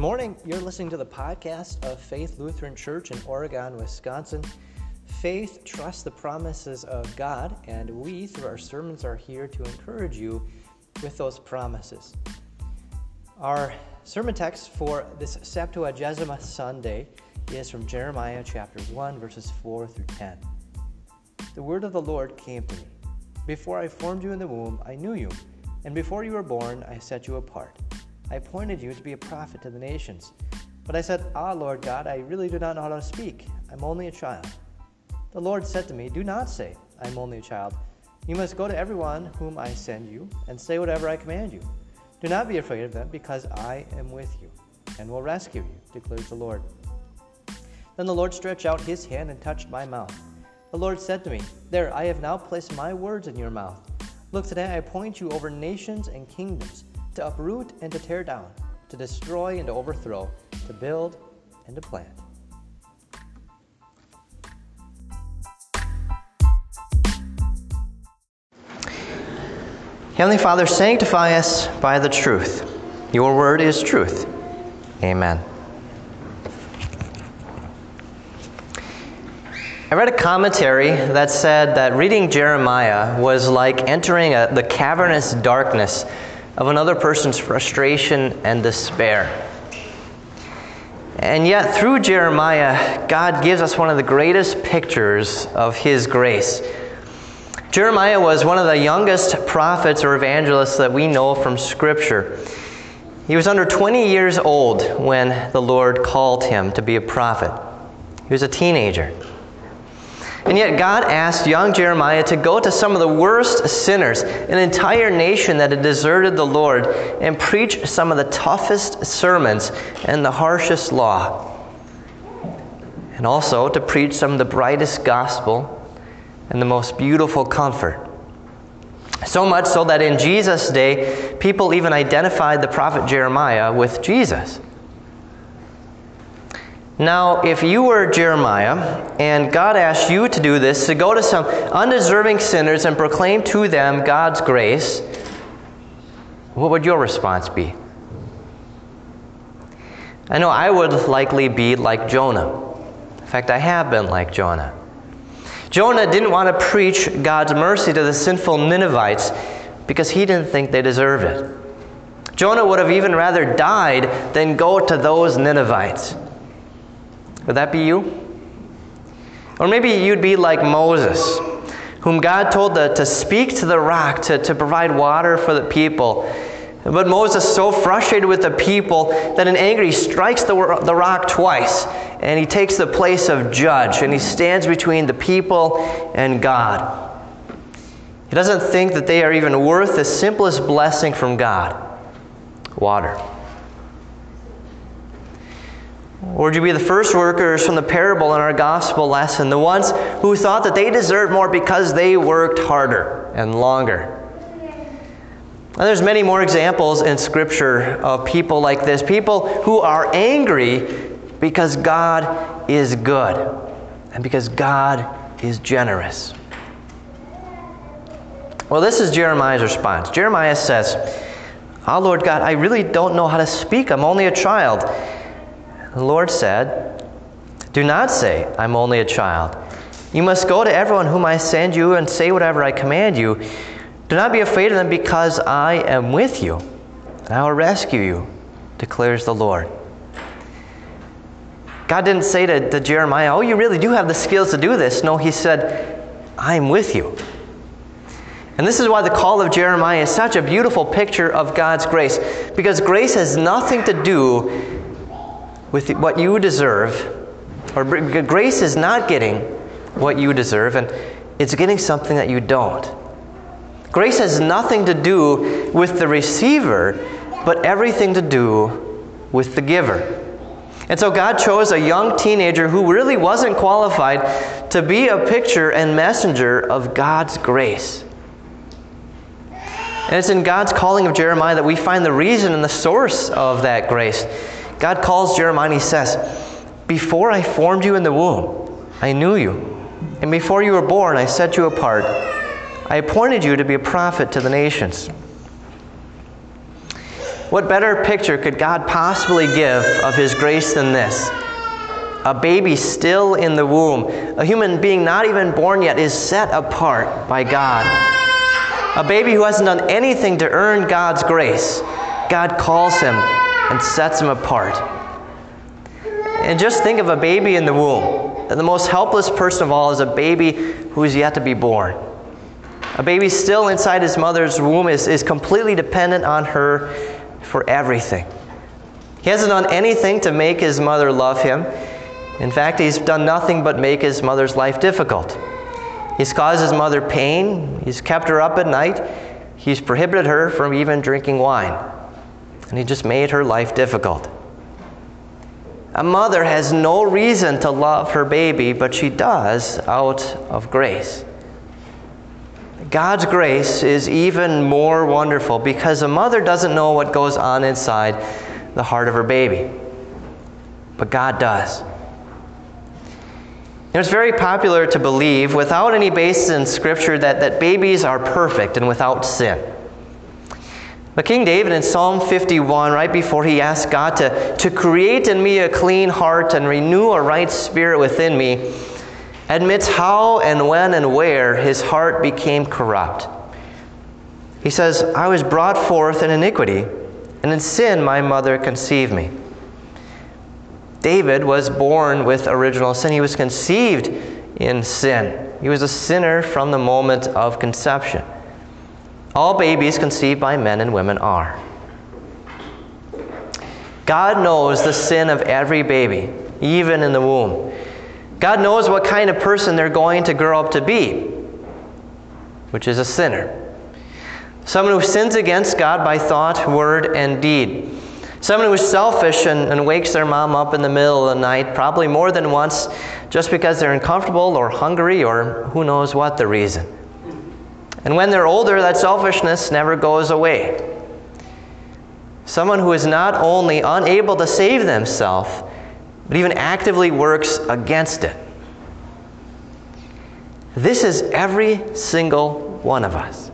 morning. You're listening to the podcast of Faith Lutheran Church in Oregon, Wisconsin. Faith trusts the promises of God, and we, through our sermons, are here to encourage you with those promises. Our sermon text for this Septuagesima Sunday is from Jeremiah chapter 1, verses 4 through 10. The word of the Lord came to me Before I formed you in the womb, I knew you, and before you were born, I set you apart. I appointed you to be a prophet to the nations. But I said, Ah, Lord God, I really do not know how to speak. I'm only a child. The Lord said to me, Do not say, I'm only a child. You must go to everyone whom I send you and say whatever I command you. Do not be afraid of them, because I am with you and will rescue you, declares the Lord. Then the Lord stretched out his hand and touched my mouth. The Lord said to me, There, I have now placed my words in your mouth. Look, today I appoint you over nations and kingdoms to uproot and to tear down, to destroy and to overthrow, to build and to plant. Heavenly Father, sanctify us by the truth. Your word is truth. Amen. I read a commentary that said that reading Jeremiah was like entering a, the cavernous darkness of another person's frustration and despair. And yet, through Jeremiah, God gives us one of the greatest pictures of His grace. Jeremiah was one of the youngest prophets or evangelists that we know from Scripture. He was under 20 years old when the Lord called him to be a prophet. He was a teenager. And yet, God asked young Jeremiah to go to some of the worst sinners, an entire nation that had deserted the Lord, and preach some of the toughest sermons and the harshest law. And also to preach some of the brightest gospel and the most beautiful comfort. So much so that in Jesus' day, people even identified the prophet Jeremiah with Jesus. Now, if you were Jeremiah and God asked you to do this, to go to some undeserving sinners and proclaim to them God's grace, what would your response be? I know I would likely be like Jonah. In fact, I have been like Jonah. Jonah didn't want to preach God's mercy to the sinful Ninevites because he didn't think they deserved it. Jonah would have even rather died than go to those Ninevites. Would that be you? Or maybe you'd be like Moses, whom God told to, to speak to the rock to, to provide water for the people. But Moses, is so frustrated with the people that in anger he strikes the, the rock twice and he takes the place of judge and he stands between the people and God. He doesn't think that they are even worth the simplest blessing from God water. Or would you be the first workers from the parable in our gospel lesson, the ones who thought that they deserved more because they worked harder and longer? And there's many more examples in Scripture of people like this, people who are angry because God is good and because God is generous. Well, this is Jeremiah's response. Jeremiah says, Ah, oh, Lord God, I really don't know how to speak. I'm only a child. The Lord said, Do not say, I'm only a child. You must go to everyone whom I send you and say whatever I command you. Do not be afraid of them because I am with you, and I will rescue you, declares the Lord. God didn't say to, to Jeremiah, Oh, you really do have the skills to do this. No, he said, I'm with you. And this is why the call of Jeremiah is such a beautiful picture of God's grace, because grace has nothing to do with what you deserve, or grace is not getting what you deserve, and it's getting something that you don't. Grace has nothing to do with the receiver, but everything to do with the giver. And so God chose a young teenager who really wasn't qualified to be a picture and messenger of God's grace. And it's in God's calling of Jeremiah that we find the reason and the source of that grace. God calls Jeremiah and he says, Before I formed you in the womb, I knew you. And before you were born, I set you apart. I appointed you to be a prophet to the nations. what better picture could God possibly give of His grace than this? A baby still in the womb, a human being not even born yet, is set apart by God. A baby who hasn't done anything to earn God's grace, God calls him and sets him apart. And just think of a baby in the womb. And the most helpless person of all is a baby who is yet to be born. A baby still inside his mother's womb is, is completely dependent on her for everything. He hasn't done anything to make his mother love him. In fact, he's done nothing but make his mother's life difficult. He's caused his mother pain. He's kept her up at night. He's prohibited her from even drinking wine. And he just made her life difficult. A mother has no reason to love her baby, but she does out of grace. God's grace is even more wonderful because a mother doesn't know what goes on inside the heart of her baby. But God does. It's very popular to believe, without any basis in Scripture, that, that babies are perfect and without sin. But King David in Psalm 51, right before he asked God to, to create in me a clean heart and renew a right spirit within me, admits how and when and where his heart became corrupt. He says, I was brought forth in iniquity, and in sin my mother conceived me. David was born with original sin. He was conceived in sin. He was a sinner from the moment of conception. All babies conceived by men and women are. God knows the sin of every baby, even in the womb. God knows what kind of person they're going to grow up to be, which is a sinner. Someone who sins against God by thought, word, and deed. Someone who is selfish and, and, wakes their mom up in the middle of the night, probably more than once, just because they're uncomfortable or hungry or who knows what the reason. And when they're older, that selfishness never goes away. Someone who is not only unable to save themselves, but even actively works against it. This is every single one of us.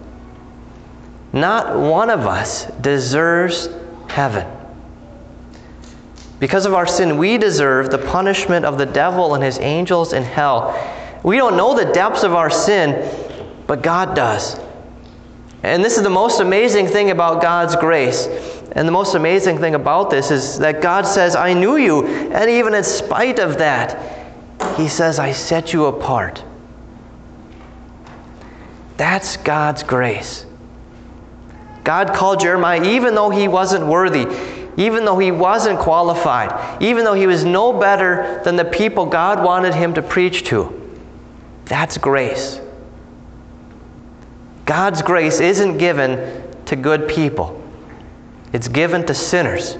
Not one of us deserves heaven. Because of our sin, we deserve the punishment of the devil and his angels in hell. We don't know the depths of our sin, but God does. And this is the most amazing thing about God's grace. And the most amazing thing about this is that God says, I knew you. And even in spite of that, He says, I set you apart. That's God's grace. God called Jeremiah even though he wasn't worthy even though he wasn't qualified, even though he was no better than the people God wanted him to preach to. That's grace. God's grace isn't given to good people, it's given to sinners.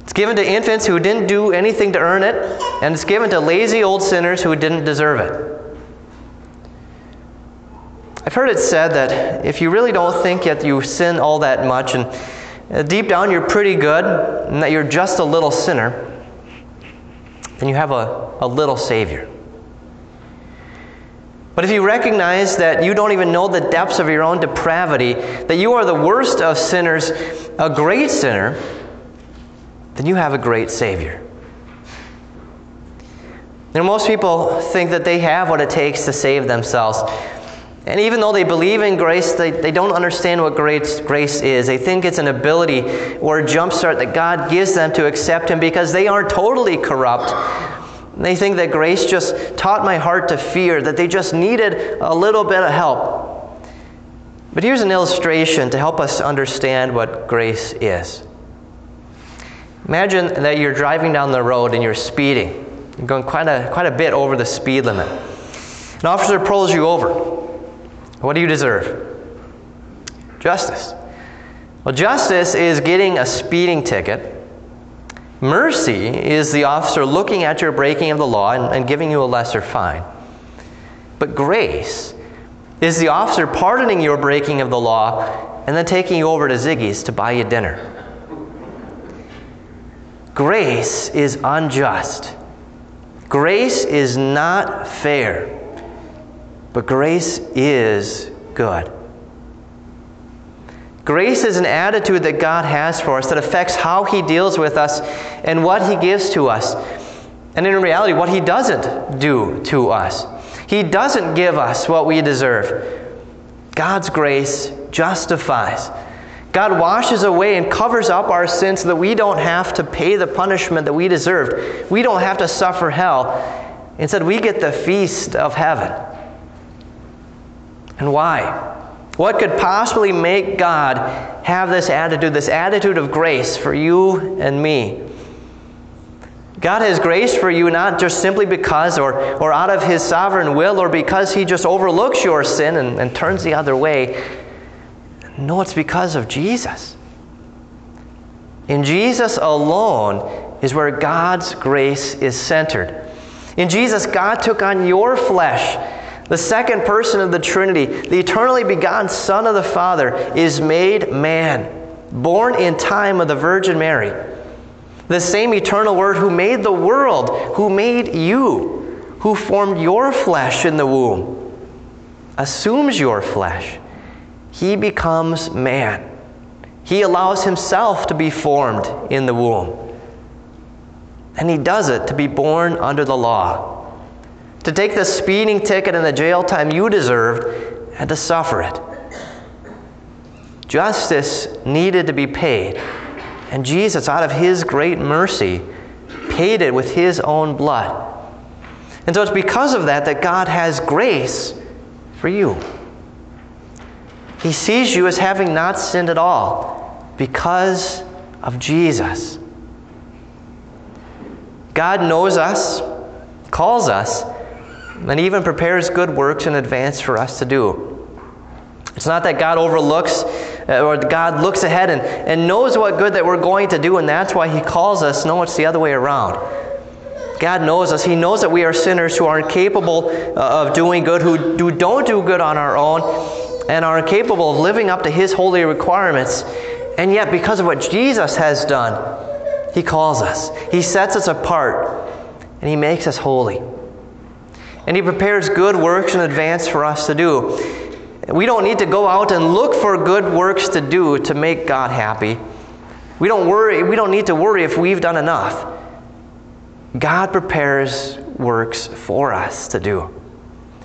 It's given to infants who didn't do anything to earn it, and it's given to lazy old sinners who didn't deserve it. I've heard it said that if you really don't think that you sin all that much and uh, deep down you're pretty good and that you're just a little sinner, then you have a, a little Savior. But if you recognize that you don't even know the depths of your own depravity, that you are the worst of sinners, a great sinner, then you have a great Savior. Know, most people think that they have what it takes to save themselves. And even though they believe in grace, they, they don't understand what grace, grace is. They think it's an ability or a jumpstart that God gives them to accept Him because they aren't totally corrupt. They think that grace just taught my heart to fear, that they just needed a little bit of help. But here's an illustration to help us understand what grace is. Imagine that you're driving down the road and you're speeding. You're going quite a, quite a bit over the speed limit. An officer pulls you over. What do you deserve? Justice. Well, justice is getting a speeding ticket. Mercy is the officer looking at your breaking of the law and, and giving you a lesser fine. But grace is the officer pardoning your breaking of the law and then taking you over to Ziggy's to buy you dinner. Grace is unjust. Grace is not fair. But grace is good. Grace is an attitude that God has for us that affects how He deals with us and what He gives to us. And in reality, what He doesn't do to us. He doesn't give us what we deserve. God's grace justifies. God washes away and covers up our sins so that we don't have to pay the punishment that we deserved. We don't have to suffer hell. Instead, we get the feast of heaven. And why? What could possibly make God have this attitude, this attitude of grace for you and me? God has grace for you not just simply because or, or out of His sovereign will or because He just overlooks your sin and, and turns the other way. No, it's because of Jesus. In Jesus alone is where God's grace is centered. In Jesus, God took on your flesh the second person of the Trinity, the eternally begotten Son of the Father, is made man, born in time of the Virgin Mary. The same eternal Word who made the world, who made you, who formed your flesh in the womb, assumes your flesh. He becomes man. He allows himself to be formed in the womb. And he does it to be born under the law to take the speeding ticket and the jail time you deserved and to suffer it. Justice needed to be paid, and Jesus, out of his great mercy, paid it with his own blood. And so it's because of that that God has grace for you. He sees you as having not sinned at all because of Jesus. God knows us, calls us, and even prepares good works in advance for us to do. It's not that God overlooks uh, or God looks ahead and, and knows what good that we're going to do, and that's why He calls us. No, it's the other way around. God knows us. He knows that we are sinners who are incapable uh, of doing good, who, who don't do good on our own, and are incapable of living up to His holy requirements. And yet, because of what Jesus has done, He calls us. He sets us apart, and He makes us holy and He prepares good works in advance for us to do. We don't need to go out and look for good works to do to make God happy. We don't worry, we don't need to worry if we've done enough. God prepares works for us to do.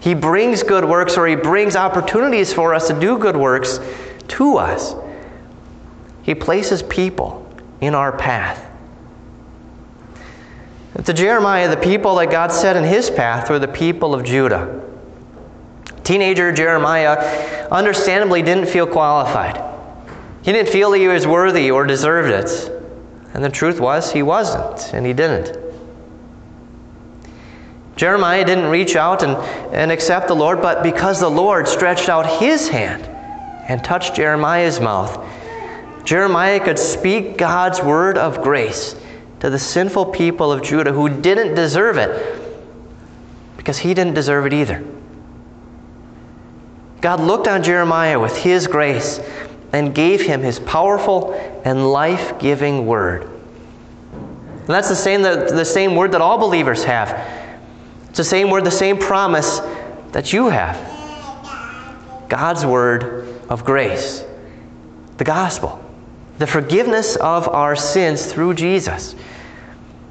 He brings good works or he brings opportunities for us to do good works to us. He places people in our path to Jeremiah, the people that God set in his path were the people of Judah. Teenager Jeremiah understandably didn't feel qualified. He didn't feel he was worthy or deserved it. And the truth was, he wasn't, and he didn't. Jeremiah didn't reach out and, and accept the Lord, but because the Lord stretched out his hand and touched Jeremiah's mouth, Jeremiah could speak God's word of grace to the sinful people of Judah who didn't deserve it because he didn't deserve it either. God looked on Jeremiah with his grace and gave him his powerful and life giving word. And that's the same, the, the same word that all believers have. It's the same word, the same promise that you have. God's word of grace, the gospel, the forgiveness of our sins through Jesus.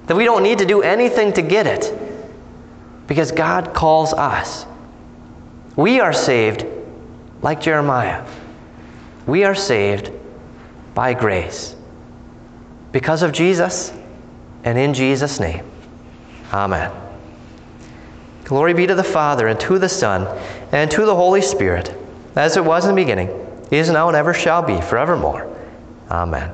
That we don't need to do anything to get it because God calls us. We are saved like Jeremiah. We are saved by grace because of Jesus and in Jesus' name. Amen. Glory be to the Father, and to the Son, and to the Holy Spirit, as it was in the beginning, is now, and ever shall be, forevermore. Amen.